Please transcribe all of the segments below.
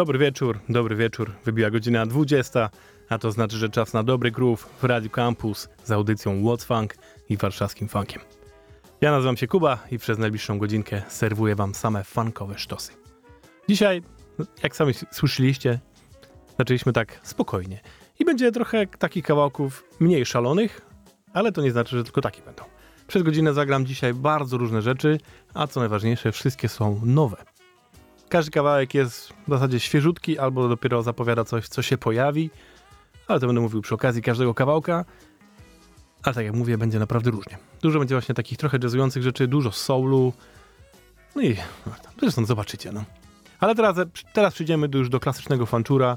Dobry wieczór, dobry wieczór. Wybiła godzina 20, a to znaczy, że czas na dobry groove w Radio Campus z audycją What's Funk i warszawskim funkiem. Ja nazywam się Kuba i przez najbliższą godzinkę serwuję wam same funkowe sztosy. Dzisiaj, jak sami słyszeliście, zaczęliśmy tak spokojnie. I będzie trochę takich kawałków mniej szalonych, ale to nie znaczy, że tylko takie będą. Przez godzinę zagram dzisiaj bardzo różne rzeczy, a co najważniejsze, wszystkie są nowe. Każdy kawałek jest w zasadzie świeżutki albo dopiero zapowiada coś, co się pojawi, ale to będę mówił przy okazji każdego kawałka. Ale tak jak mówię, będzie naprawdę różnie. Dużo będzie właśnie takich trochę jazzujących rzeczy, dużo soulu. No i zresztą zobaczycie, no. Ale teraz, teraz przyjdziemy do, już do klasycznego fanczura,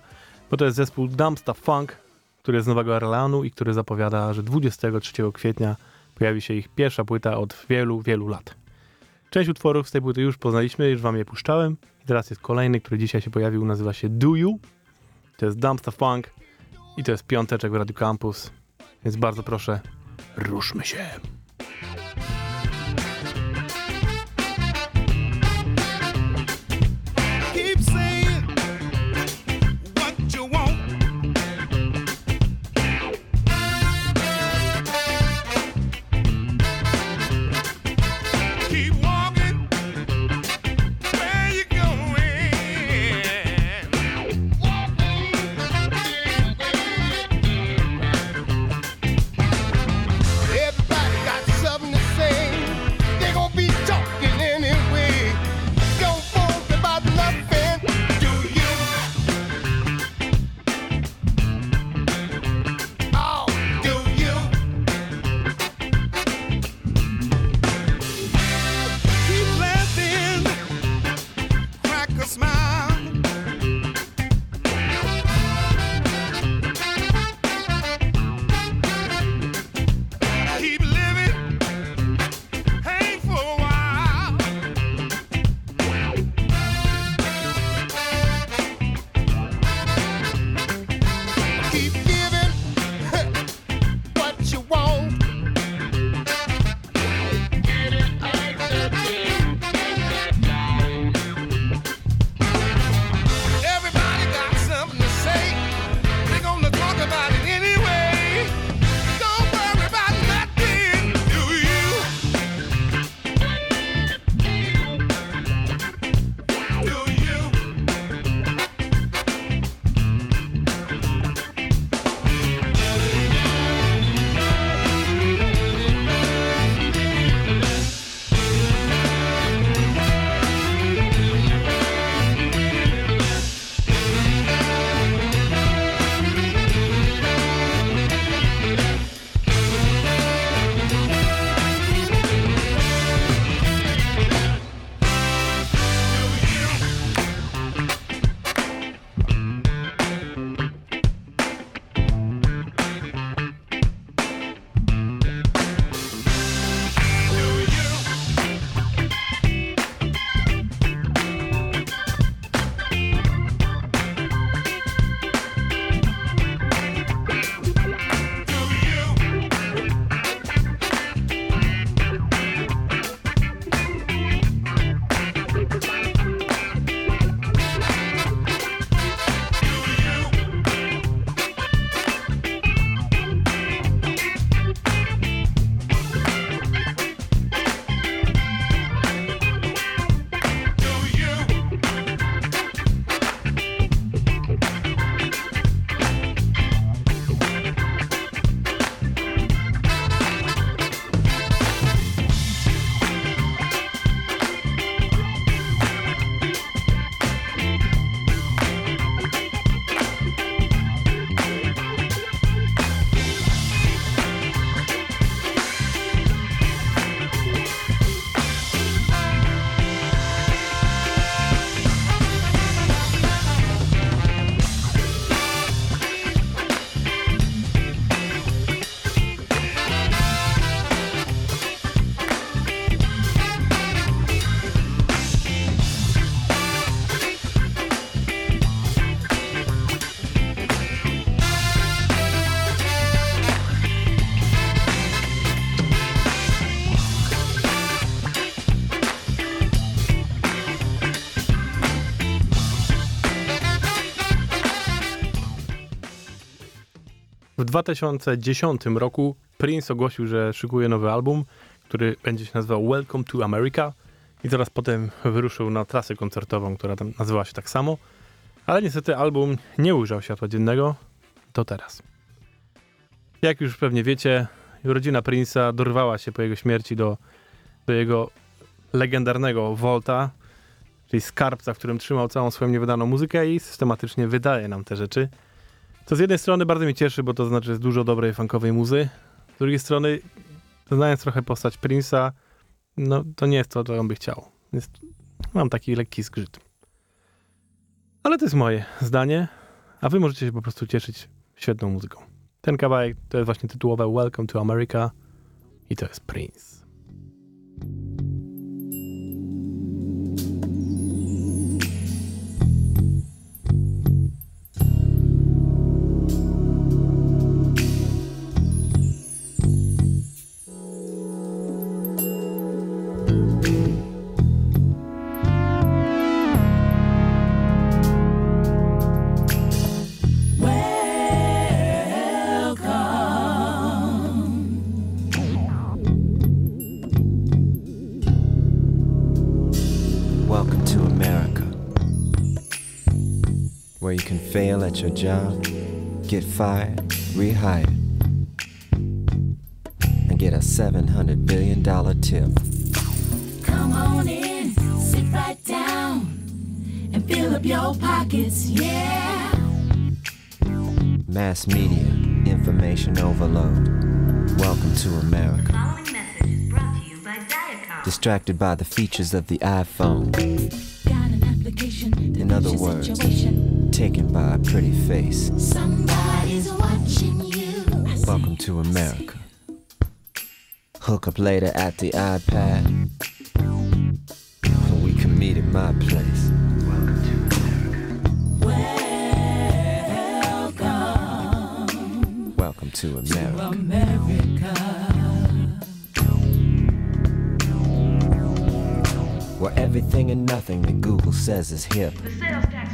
bo to jest zespół Dumpsta Funk, który jest z Nowego Orleanu i który zapowiada, że 23 kwietnia pojawi się ich pierwsza płyta od wielu, wielu lat. Część utworów z tej płyty już poznaliśmy, już wam je puszczałem. I teraz jest kolejny, który dzisiaj się pojawił, nazywa się Do You. To jest Dumpsta Funk i to jest piąteczek w Radio Campus. Więc bardzo proszę, ruszmy się. 2010 roku Prince ogłosił, że szykuje nowy album, który będzie się nazywał Welcome to America i zaraz potem wyruszył na trasę koncertową, która tam nazywała się tak samo. Ale niestety album nie ujrzał światła dziennego do teraz. Jak już pewnie wiecie, rodzina Prince'a dorwała się po jego śmierci do, do jego legendarnego Volta, czyli skarbca, w którym trzymał całą swoją niewydaną muzykę i systematycznie wydaje nam te rzeczy. To z jednej strony bardzo mnie cieszy, bo to znaczy, jest dużo dobrej funkowej muzy. Z drugiej strony, znając trochę postać Prince'a, no to nie jest to, co on by chciał. Jest, mam taki lekki zgrzyt. Ale to jest moje zdanie, a wy możecie się po prostu cieszyć świetną muzyką. Ten kawałek to jest właśnie tytułowe Welcome to America i to jest Prince. Your job, get fired, rehired, and get a $700 billion tip. Come on in, sit right down, and fill up your pockets, yeah. Mass media, information overload. Welcome to America. following message is brought to you by Distracted by the features of the iPhone, Got an application In other words. situation. Taken by a pretty face. Somebody's watching you. Welcome to America. Hook up later at the iPad. So we can meet at my place. Welcome to America. Welcome to America. To America. Where everything and nothing that Google says is hip. The sales tax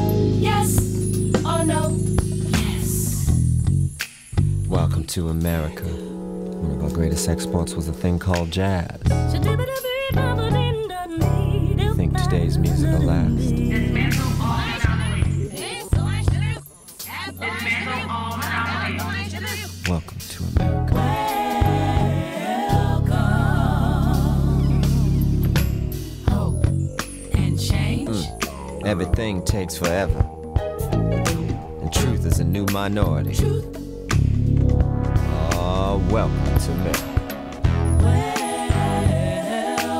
to America. One of our greatest exports was a thing called jazz. I Think today's music will last. Welcome to America. Hope and change. Everything takes forever. And truth is a new minority. Truth. Welcome to America.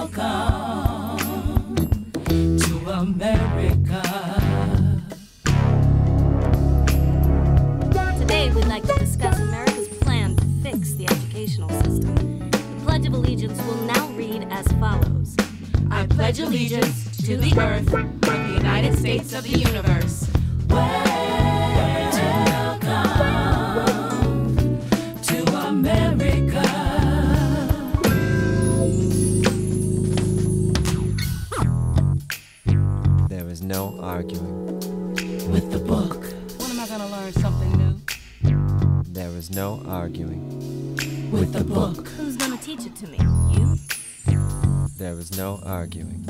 Welcome to America. Today, we'd like to discuss America's plan to fix the educational system. The Pledge of Allegiance will now read as follows I pledge allegiance to the earth of the United States of the universe. Is no arguing. With the book. Who's going to teach it to me? You? There is no arguing.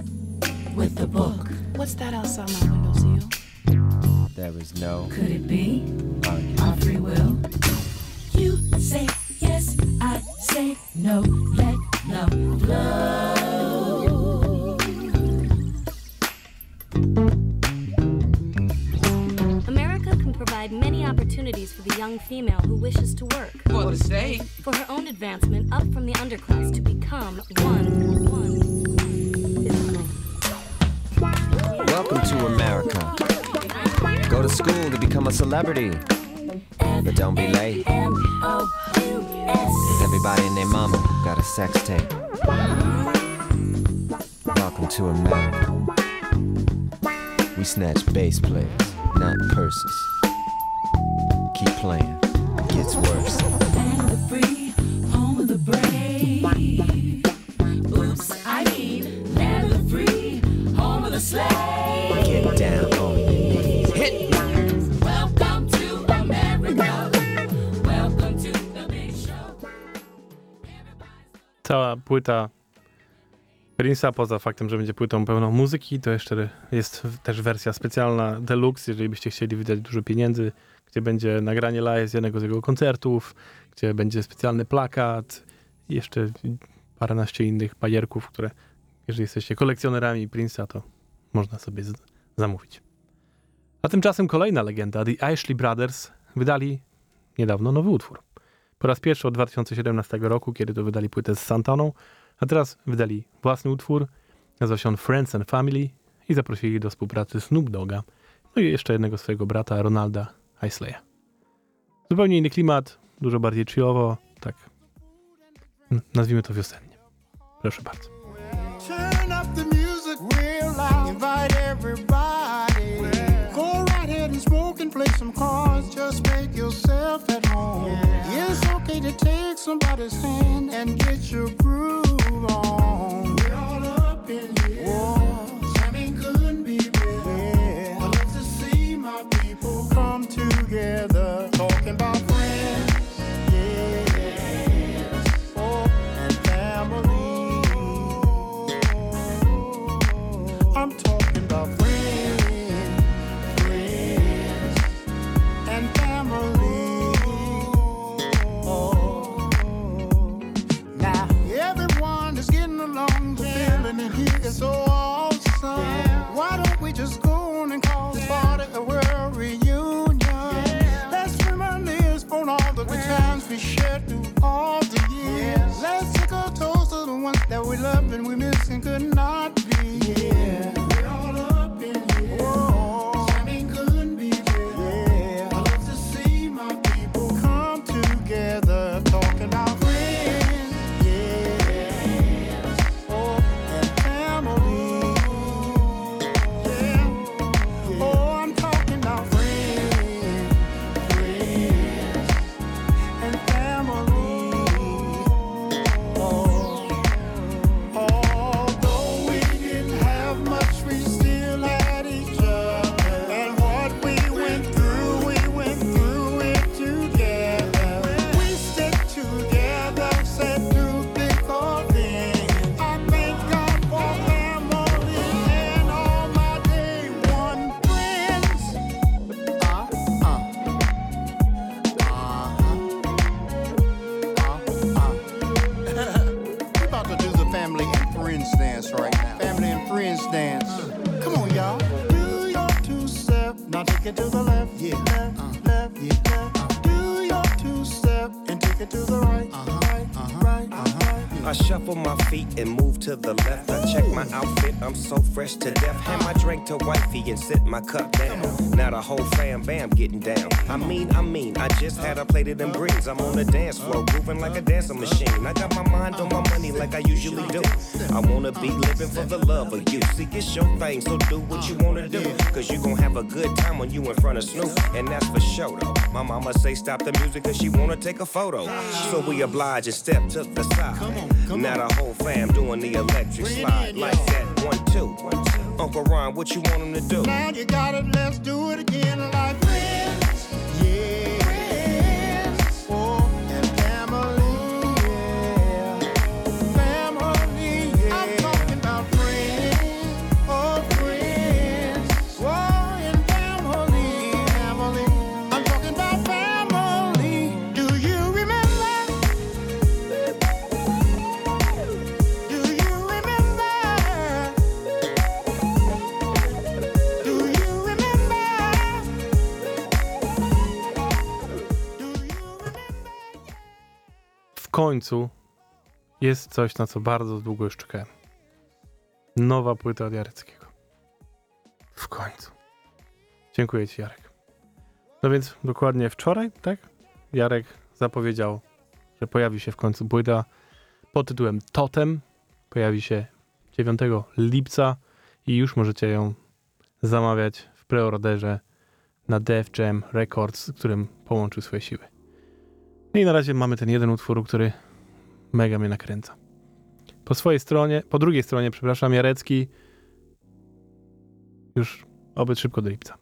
With the book. What's that outside my window, windowsill? There is no Could it be arguing. our free will? You say yes, I say no. Let love flow. For. For her own advancement up from the underclass to become one. One. Welcome to America. Go to school to become a celebrity. But don't be late. M-O-U-S. Cause every Everybody and their mama got a sex tape. Welcome to America. We snatch bass players, not purses. Keep playing, it gets worse. Płyta Prince'a, poza faktem, że będzie płytą pełną muzyki, to jeszcze jest też wersja specjalna deluxe, jeżeli byście chcieli wydać dużo pieniędzy, gdzie będzie nagranie live z jednego z jego koncertów, gdzie będzie specjalny plakat jeszcze paręnaście innych bajerków, które jeżeli jesteście kolekcjonerami Prince'a, to można sobie zamówić. A tymczasem kolejna legenda, The Ashley Brothers, wydali niedawno nowy utwór. Po raz pierwszy od 2017 roku, kiedy to wydali płytę z Santaną, a teraz wydali własny utwór, nazywa się on Friends and Family i zaprosili do współpracy Snoop Dogga, no i jeszcze jednego swojego brata, Ronalda Isleya. Zupełnie inny klimat, dużo bardziej chillowo, tak nazwijmy to wiosennie. Proszę bardzo. And so awesome. Why don't we just go on and call this party a world reunion? Let's reminisce on all the good times we shared through all the years. Let's take a toast to the ones that we love and we miss and could not to the left. I check my outfit, I'm so fresh to death. Hand my drink to wifey and sit my cup down. Now the whole fam bam getting down. I mean, I mean, I just had a plate of them greens. I'm on the dance floor, grooving like a dancing machine. I got my mind on my money like I usually do. I wanna be living for the love of you. See, it's your thing, so do what you wanna do. Cause you gon' have a good time when you in front of Snoop. And that's for sure though. My mama say stop the music cause she wanna take a photo. So we oblige and step to the side. Now the whole fam doing the electric slide like that. One, two. Uncle Ron, what you want him to do? Now you got it, let's do it again końcu jest coś, na co bardzo długo już czekałem. Nowa płyta od Jareckiego. W końcu. Dziękuję Ci, Jarek. No więc dokładnie wczoraj, tak? Jarek zapowiedział, że pojawi się w końcu płyta pod tytułem Totem. Pojawi się 9 lipca i już możecie ją zamawiać w preorderze na Def Jam Records, z którym połączył swoje siły. No i na razie mamy ten jeden utwór, który mega mnie nakręca. Po swojej stronie, po drugiej stronie, przepraszam, Jarecki już obyt szybko do lipca.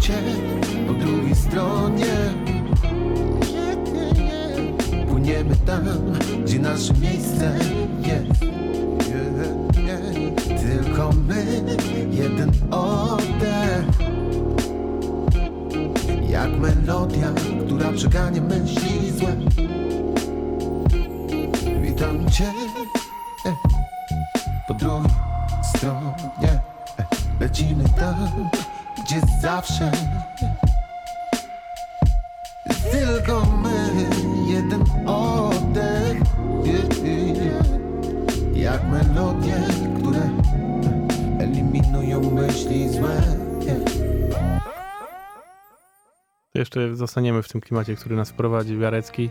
借 zawsze. Tylko my, jeden oddech. Jak melodie, które eliminują myśli złe. Jeszcze zostaniemy w tym klimacie, który nas wprowadził Jarecki.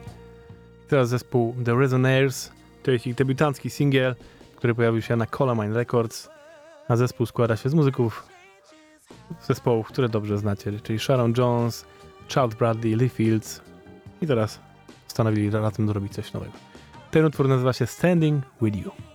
Teraz zespół The Resonaires, to jest ich debiutancki singiel, który pojawił się na Colamine Records, a zespół składa się z muzyków zespołów, które dobrze znacie, czyli Sharon Jones, Charles Bradley, Lee Fields i teraz postanowili razem zrobić coś nowego. Ten utwór nazywa się Standing With You.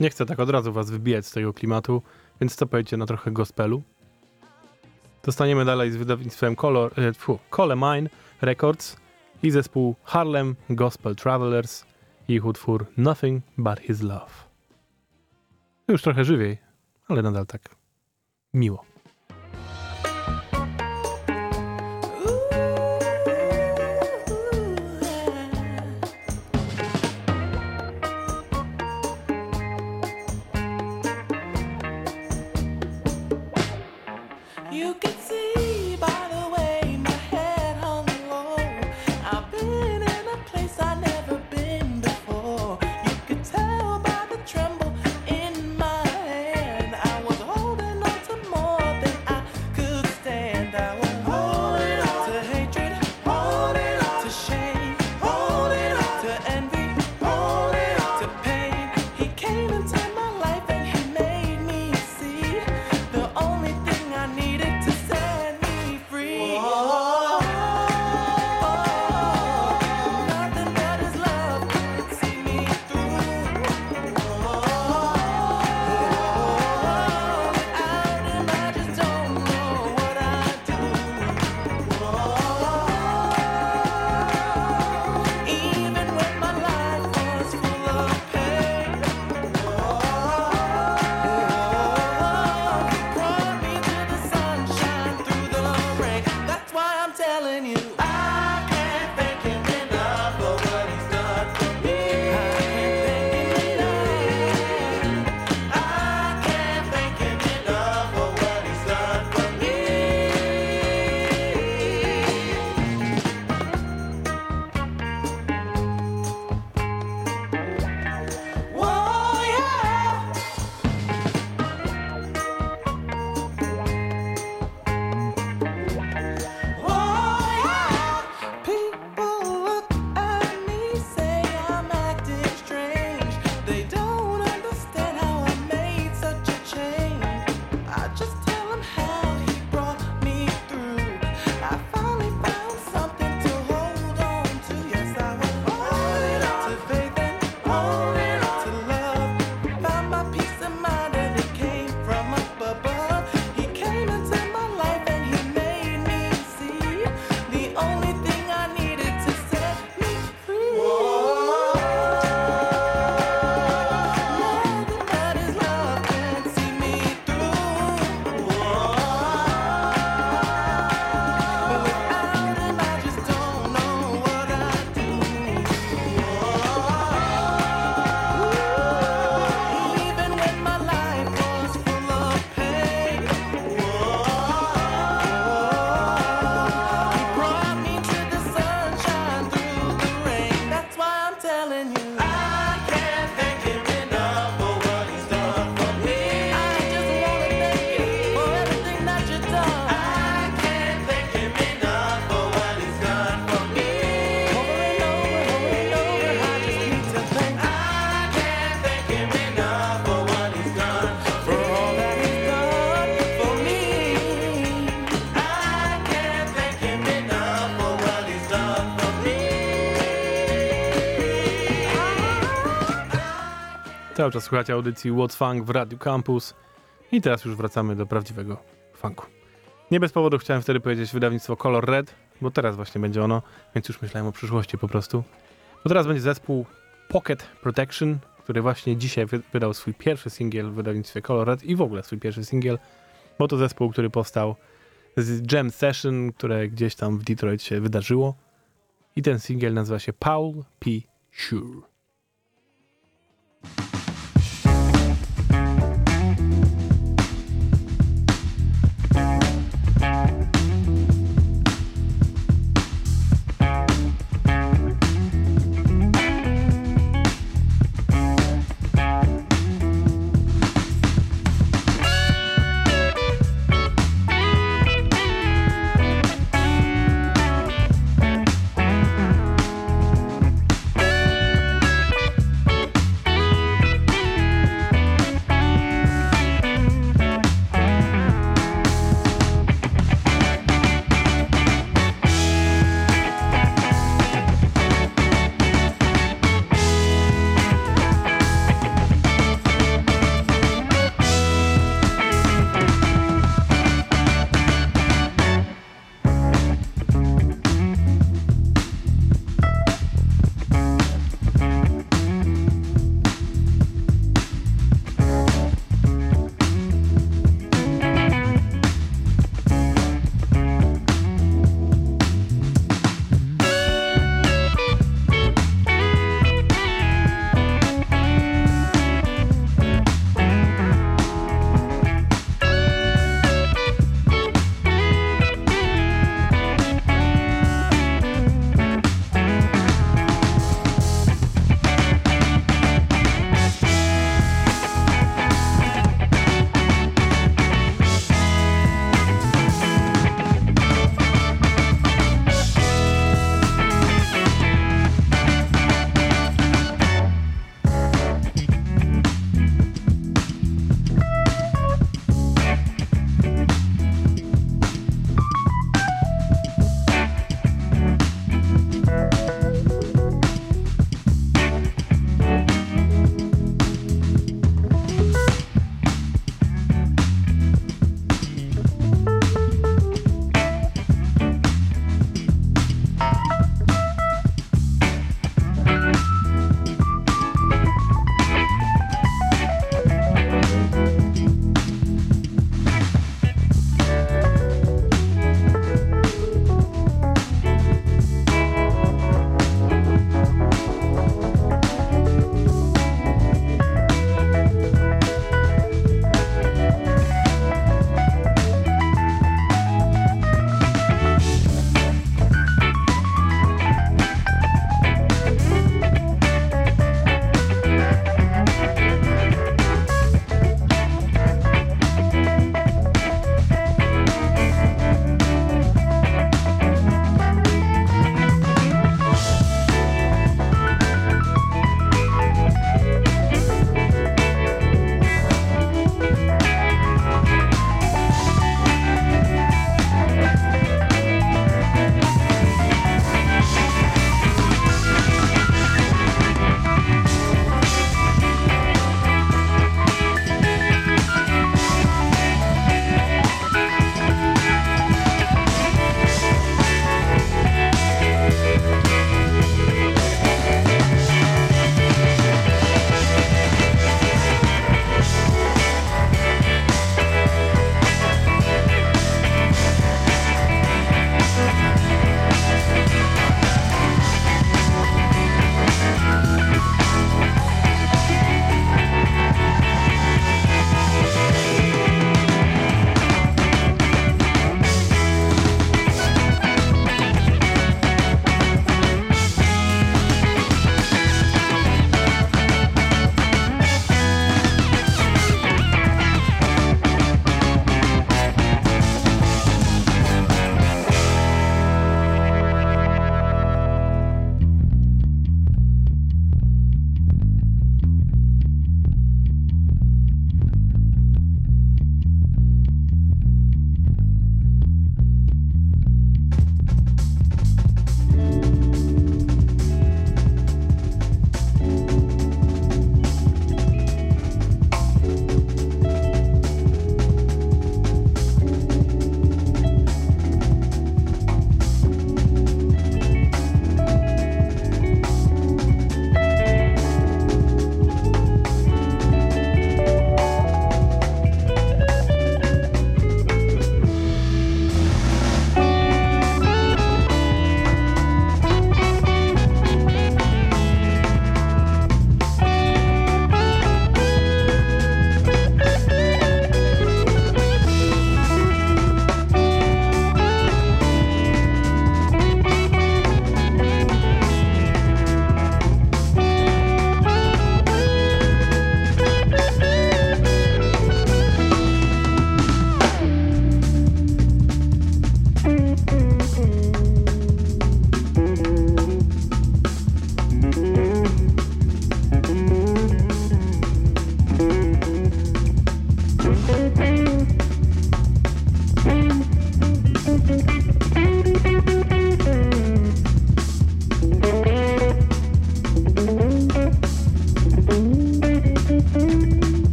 Nie chcę tak od razu was wybijać z tego klimatu, więc co powiecie na trochę gospelu? Dostaniemy dalej z wydawnictwem Color, e, Cole Mine Records i zespół Harlem Gospel Travelers i ich utwór Nothing But His Love. Już trochę żywiej, ale nadal tak miło. Cały czas słuchacie audycji What Funk w Radio Campus i teraz już wracamy do prawdziwego funku. Nie bez powodu chciałem wtedy powiedzieć wydawnictwo Color Red, bo teraz właśnie będzie ono, więc już myślałem o przyszłości po prostu. Bo teraz będzie zespół Pocket Protection, który właśnie dzisiaj wydał swój pierwszy singiel w wydawnictwie Color Red i w ogóle swój pierwszy singiel, bo to zespół, który powstał z Jam Session, które gdzieś tam w Detroit się wydarzyło. I ten singiel nazywa się Paul P. Sure.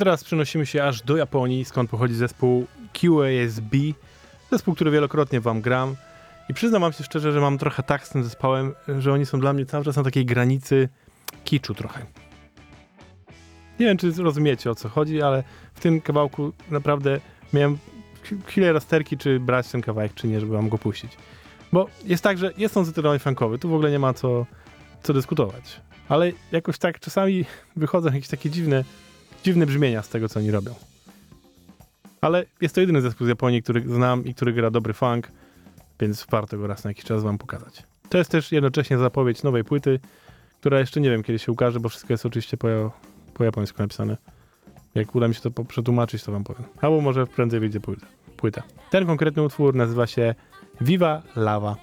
Teraz przenosimy się aż do Japonii, skąd pochodzi zespół QASB. Zespół, który wielokrotnie wam gram. I przyznam wam się szczerze, że mam trochę tak z tym zespołem, że oni są dla mnie cały czas na takiej granicy kiczu trochę. Nie wiem, czy rozumiecie o co chodzi, ale w tym kawałku naprawdę miałem ch- chwilę rozterki, czy brać ten kawałek, czy nie, żeby wam go puścić. Bo jest tak, że jest on zdecydowanie funkowy, tu w ogóle nie ma co, co dyskutować. Ale jakoś tak czasami wychodzą jakieś takie dziwne, dziwne brzmienia z tego, co oni robią. Ale jest to jedyny zespół z Japonii, który znam i który gra dobry funk, więc warto go raz na jakiś czas wam pokazać. To jest też jednocześnie zapowiedź nowej płyty, która jeszcze nie wiem, kiedy się ukaże, bo wszystko jest oczywiście po, po japońsku napisane. Jak uda mi się to przetłumaczyć, to wam powiem. Albo może prędzej wyjdzie płyta. Ten konkretny utwór nazywa się Viva Lava.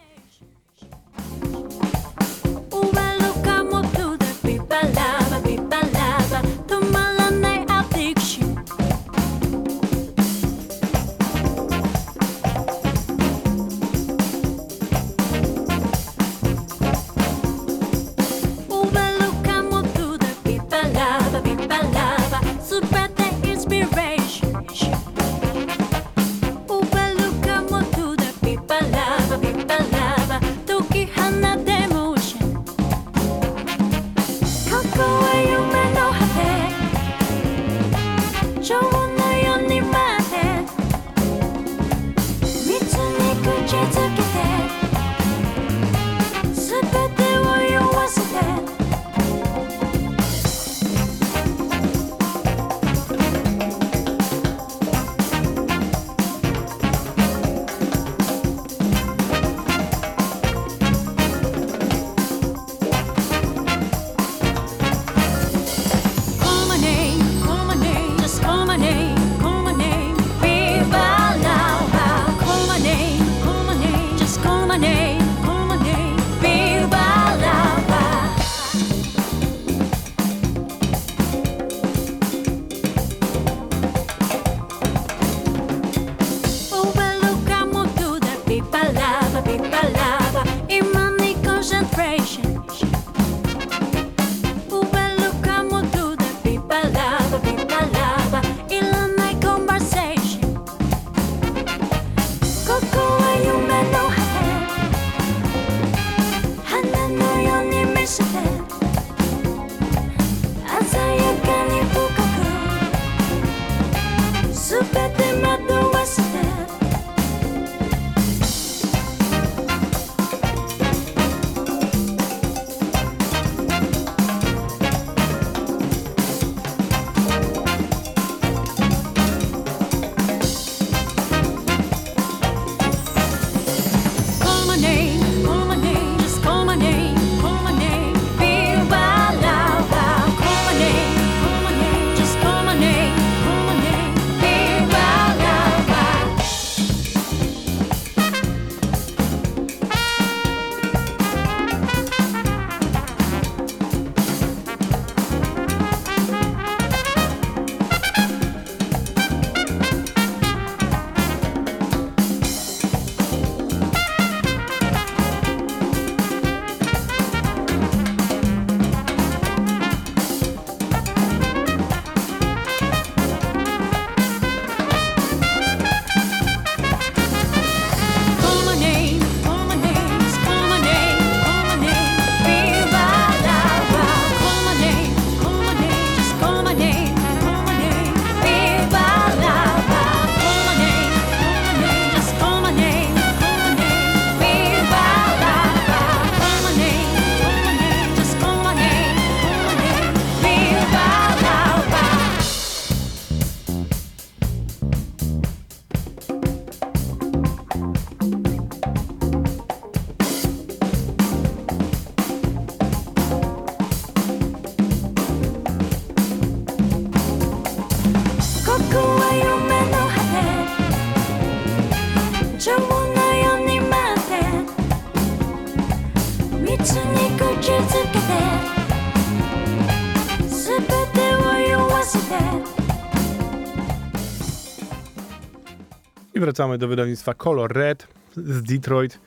Wracamy do wydawnictwa Color Red z Detroit.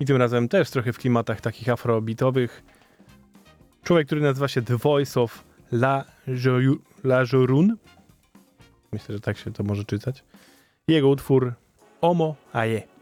I tym razem też trochę w klimatach takich afrobitowych. Człowiek, który nazywa się The Voice of La, Joru- La Jorun. Myślę, że tak się to może czytać. Jego utwór Omo Aye.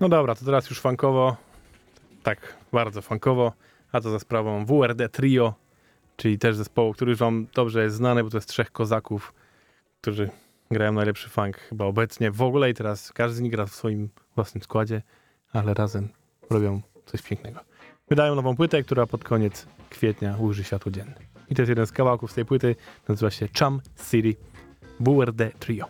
No dobra, to teraz już funkowo. Tak, bardzo funkowo. A to za sprawą WRD Trio, czyli też zespołu, który już wam dobrze jest znany, bo to jest trzech kozaków, którzy grają najlepszy funk chyba obecnie w ogóle i teraz każdy z nich gra w swoim własnym składzie, ale razem robią coś pięknego. Wydają nową płytę, która pod koniec kwietnia ujrzy światło dzienne. I to jest jeden z kawałków z tej płyty, nazywa się Chum City WRD Trio.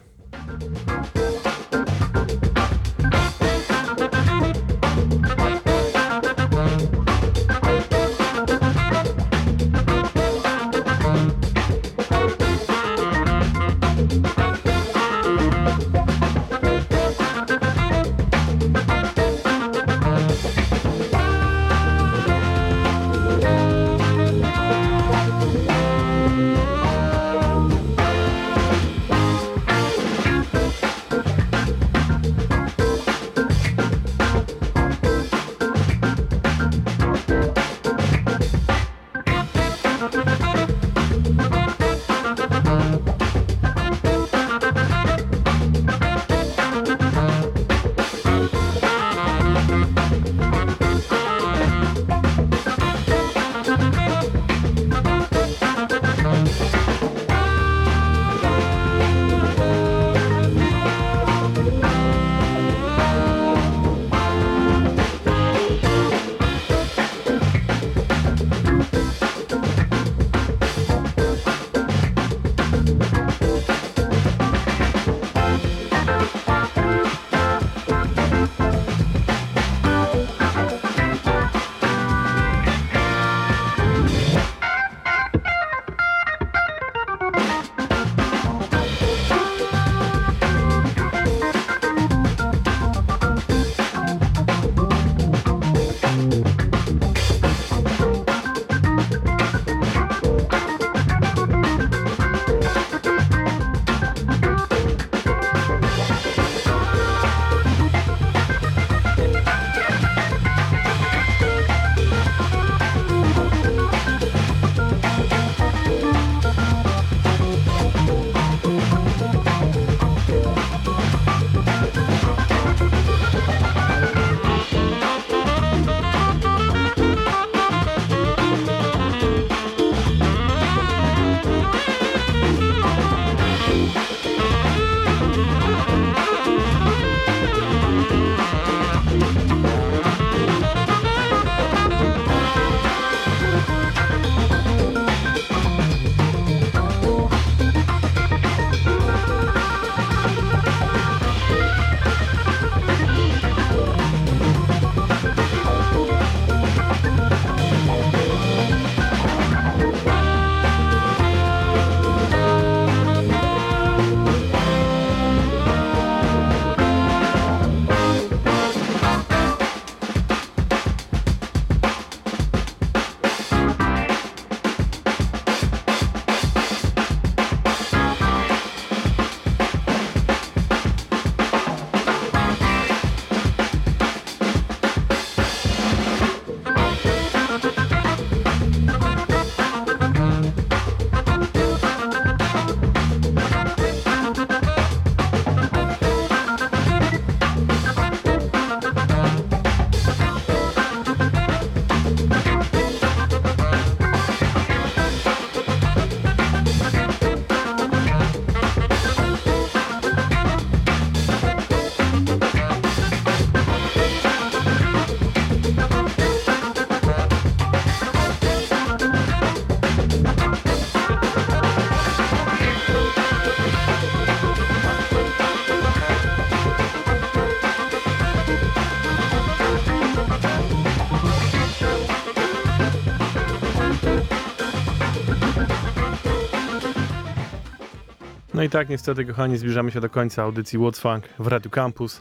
No i tak niestety, kochani, zbliżamy się do końca audycji What's Funk w Radio Campus.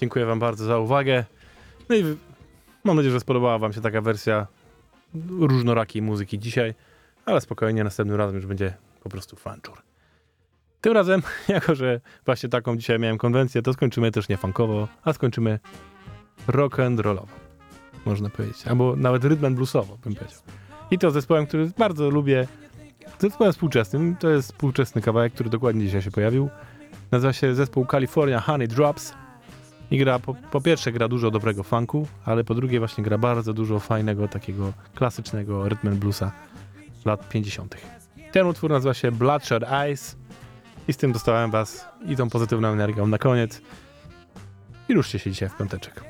Dziękuję wam bardzo za uwagę. No i mam nadzieję, że spodobała wam się taka wersja różnorakiej muzyki dzisiaj, ale spokojnie, następnym razem już będzie po prostu fanczur. Tym razem, jako że właśnie taką dzisiaj miałem konwencję, to skończymy też nie funkowo, a skończymy rock and rollowo, można powiedzieć. Albo nawet and bluesowo, bym powiedział. I to zespołem, który bardzo lubię, zespołem współczesnym. To jest współczesny kawałek, który dokładnie dzisiaj się pojawił. Nazywa się zespół California Honey Drops. I gra, po, po pierwsze gra dużo dobrego funku, ale po drugie właśnie gra bardzo dużo fajnego, takiego klasycznego and bluesa lat 50. Ten utwór nazywa się Bloodshot Eyes i z tym dostałem was i tą pozytywną energią na koniec. I ruszcie się dzisiaj w piąteczek.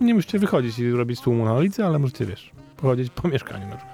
Nie musicie wychodzić i robić tłumu na ulicy, ale możecie, wiesz, pochodzić po mieszkaniu na przykład.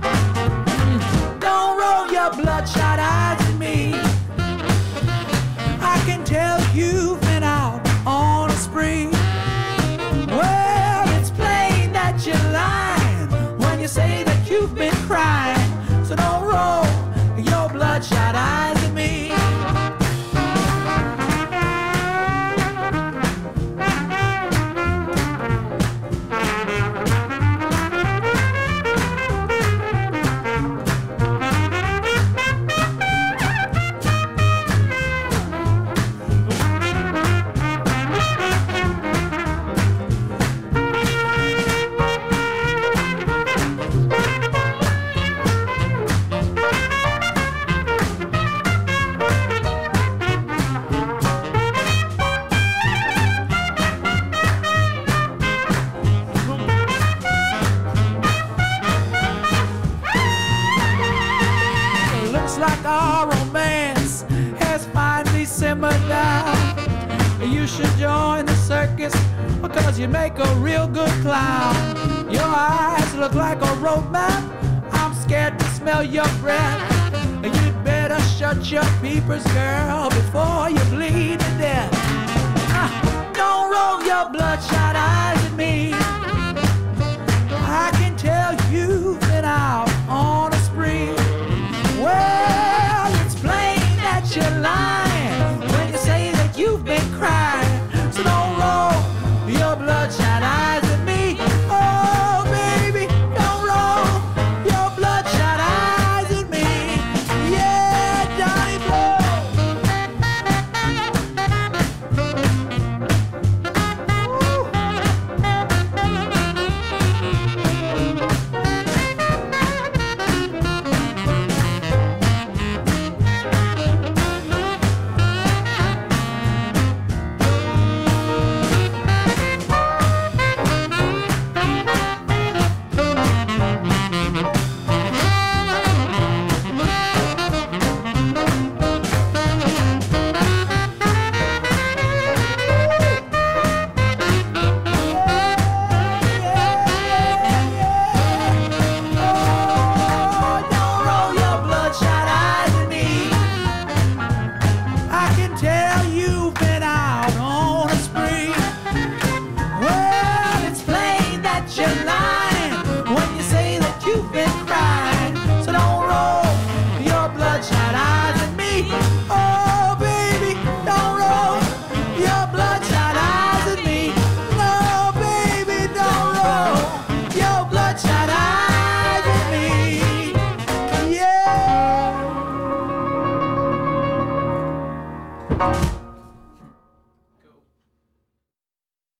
Don't roll your bloodshot eyes at me. I can tell you've been out on a spree. Well, it's plain that you're lying when you say that you've been crying. So don't roll your bloodshot eyes look like a road map. I'm scared to smell your breath. You'd better shut your peepers, girl, before you bleed to death. Ah, don't roll your bloodshot eyes at me. I can tell you've been out